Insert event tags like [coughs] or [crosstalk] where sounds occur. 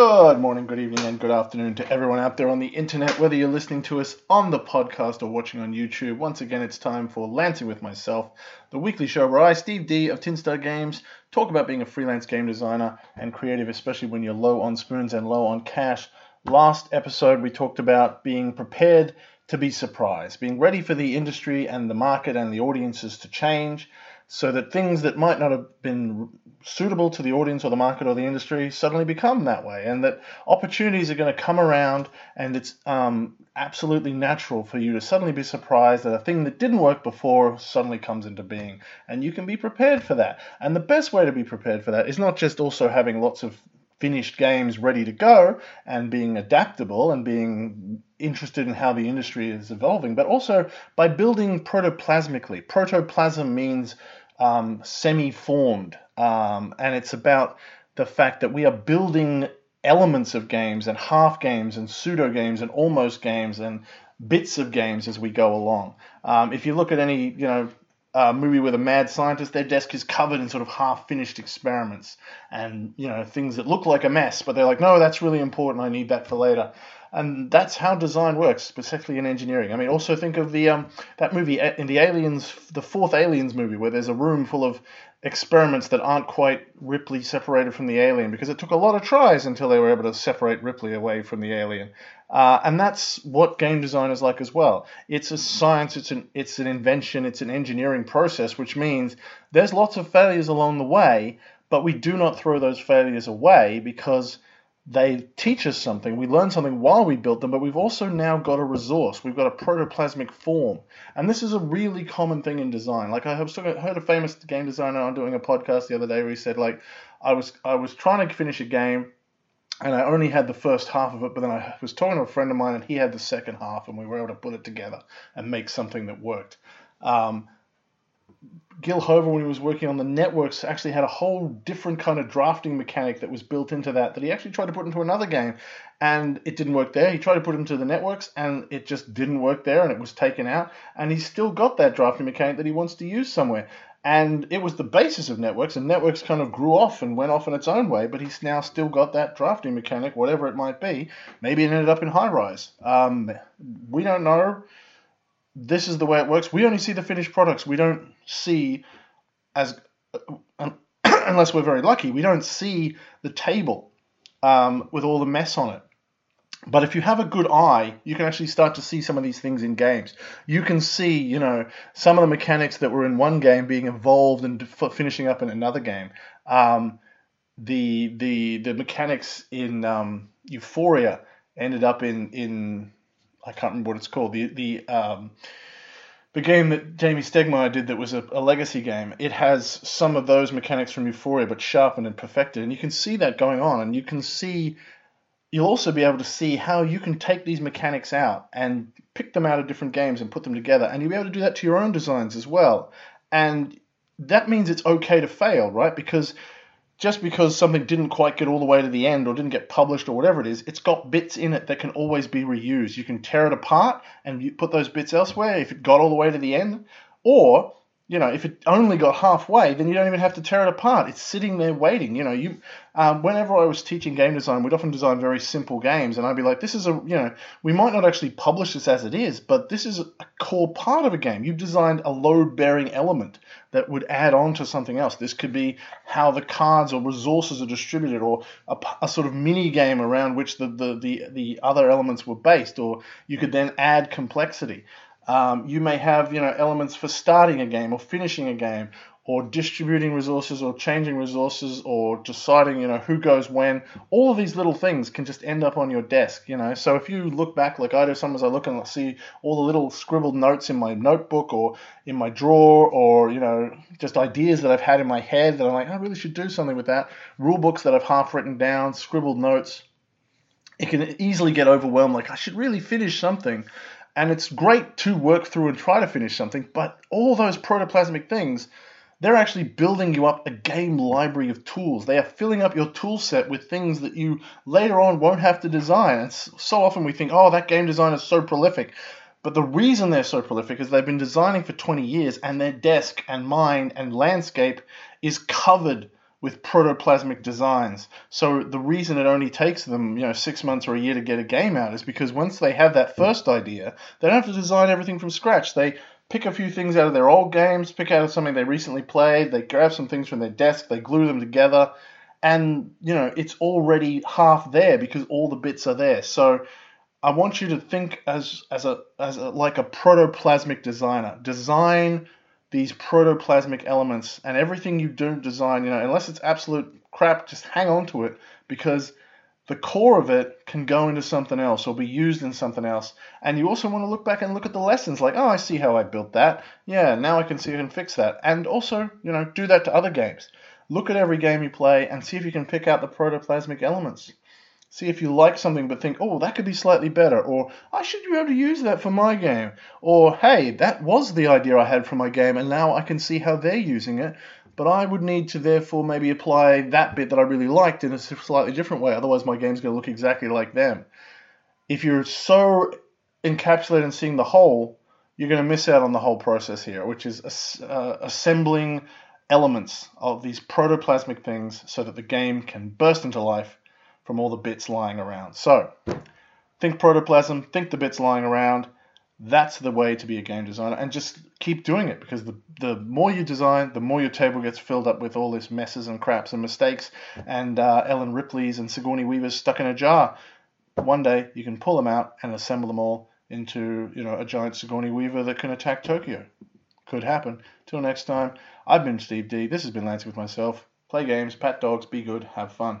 Good morning, good evening, and good afternoon to everyone out there on the internet, whether you're listening to us on the podcast or watching on YouTube. Once again, it's time for Lancing with Myself, the weekly show where I, Steve Dee of Tinstar Games, talk about being a freelance game designer and creative, especially when you're low on spoons and low on cash. Last episode, we talked about being prepared to be surprised, being ready for the industry and the market and the audiences to change so that things that might not have been suitable to the audience or the market or the industry suddenly become that way, and that opportunities are going to come around, and it's um, absolutely natural for you to suddenly be surprised that a thing that didn't work before suddenly comes into being, and you can be prepared for that. And the best way to be prepared for that is not just also having lots of finished games ready to go and being adaptable and being interested in how the industry is evolving, but also by building protoplasmically. Protoplasm means um, semi formed, um, and it's about the fact that we are building elements of games and half games and pseudo games and almost games and bits of games as we go along. Um, if you look at any, you know, uh, movie with a mad scientist, their desk is covered in sort of half-finished experiments and you know things that look like a mess, but they're like, no, that's really important. I need that for later and that's how design works, specifically in engineering. I mean, also think of the um, that movie in the Aliens, the fourth Aliens movie, where there's a room full of experiments that aren't quite Ripley separated from the alien, because it took a lot of tries until they were able to separate Ripley away from the alien. Uh, and that's what game design is like as well. It's a science, it's an it's an invention, it's an engineering process, which means there's lots of failures along the way, but we do not throw those failures away because they teach us something. We learn something while we built them, but we've also now got a resource. We've got a protoplasmic form. And this is a really common thing in design. Like I heard a famous game designer on doing a podcast the other day where he said, like, I was I was trying to finish a game and I only had the first half of it, but then I was talking to a friend of mine and he had the second half and we were able to put it together and make something that worked. Um, Gil Hova, when he was working on the networks, actually had a whole different kind of drafting mechanic that was built into that that he actually tried to put into another game, and it didn't work there. He tried to put into the networks, and it just didn't work there, and it was taken out. And he's still got that drafting mechanic that he wants to use somewhere. And it was the basis of networks, and networks kind of grew off and went off in its own way, but he's now still got that drafting mechanic, whatever it might be. Maybe it ended up in high rise. Um, we don't know this is the way it works. We only see the finished products. We don't see as uh, [coughs] unless we're very lucky, we don't see the table um, with all the mess on it. But if you have a good eye, you can actually start to see some of these things in games. You can see, you know, some of the mechanics that were in one game being evolved and finishing up in another game. Um, the the the mechanics in um, Euphoria ended up in in I can't remember what it's called. The the um, the game that Jamey Stegmaier did that was a, a, legacy game. It has some of those mechanics from Euphoria, but sharpened and perfected, and you can see that going on, and you can see. You'll also be able to see how you can take these mechanics out and pick them out of different games and put them together, and you'll be able to do that to your own designs as well. And that means it's okay to fail, right? Because just because something didn't quite get all the way to the end or didn't get published or whatever it is, it's got bits in it that can always be reused. You can tear it apart and you put those bits elsewhere if it got all the way to the end. Or you know, if it only got halfway, then you don't even have to tear it apart. It's sitting there waiting. You know, you um, whenever I was teaching game design, we'd often design very simple games, and I'd be like, "This is a you know, we might not actually publish this as it is, but this is a core part of a game. You've designed a load-bearing element that would add on to something else. This could be how the cards or resources are distributed, or a, a sort of mini game around which the, the the the other elements were based, or you could then add complexity." Um, you may have you know elements for starting a game or finishing a game or distributing resources or changing resources or deciding you know who goes when. All of these little things can just end up on your desk you know. So if you look back like i do sometimes i look and I see all the little scribbled notes in my notebook or in my drawer or you know just ideas that i've had in my head that i'm like i really should do something with that. Rule books that i've half written down scribbled notes it can easily get overwhelmed like i should really finish something and it's great to work through and try to finish something but all those protoplasmic things they're actually building you up a game library of tools. They are filling up your tool set with things that you later on won't have to design. So often we think, oh, that game design is so prolific. But the reason they're so prolific is they've been designing for 20 years and their desk and mind and landscape is covered with protoplasmic designs. So the reason it only takes them, you know, six months or a year to get a game out is because once they have that first idea, they don't have to design everything from scratch. They pick a few things out of their old games, pick out something they recently played, they grab some things from their desk, they glue them together, and you know it's already half there because all the bits are there. So I want you to think as as a as a, like a protoplasmic designer. Design these protoplasmic elements and everything you don't design, you know, unless it's absolute crap, just hang on to it because the core of it can go into something else or be used in something else. And you also want to look back and look at the lessons like, oh, I see how I built that. Yeah, now I can see I can fix that. And also, you know, do that to other games. Look at every game you play and see if you can pick out the protoplasmic elements. See if you like something but think, oh, that could be slightly better. Or I should be able to use that for my game. Or hey, that was the idea I had for my game and now I can see how they're using it but I would need to therefore maybe apply that bit that I really liked in a slightly different way. Otherwise, my game's going to look exactly like them. If you're so encapsulated in seeing the whole, you're going to miss out on the whole process here, which is uh, assembling elements of these protoplasmic things so that the game can burst into life from all the bits lying around. So, think protoplasm, think the bits lying around, that's the way to be a game designer and just keep doing it because the, the more you design the more your table gets filled up with all this messes and craps and mistakes and uh, ellen ripley's and sigourney weavers stuck in a jar. One day you can pull them out and assemble them all into you know a giant sigourney weaver that can attack tokyo. Could happen. Till next time i've been steve dee. This has been lancing with myself. Play games pat dogs be good have fun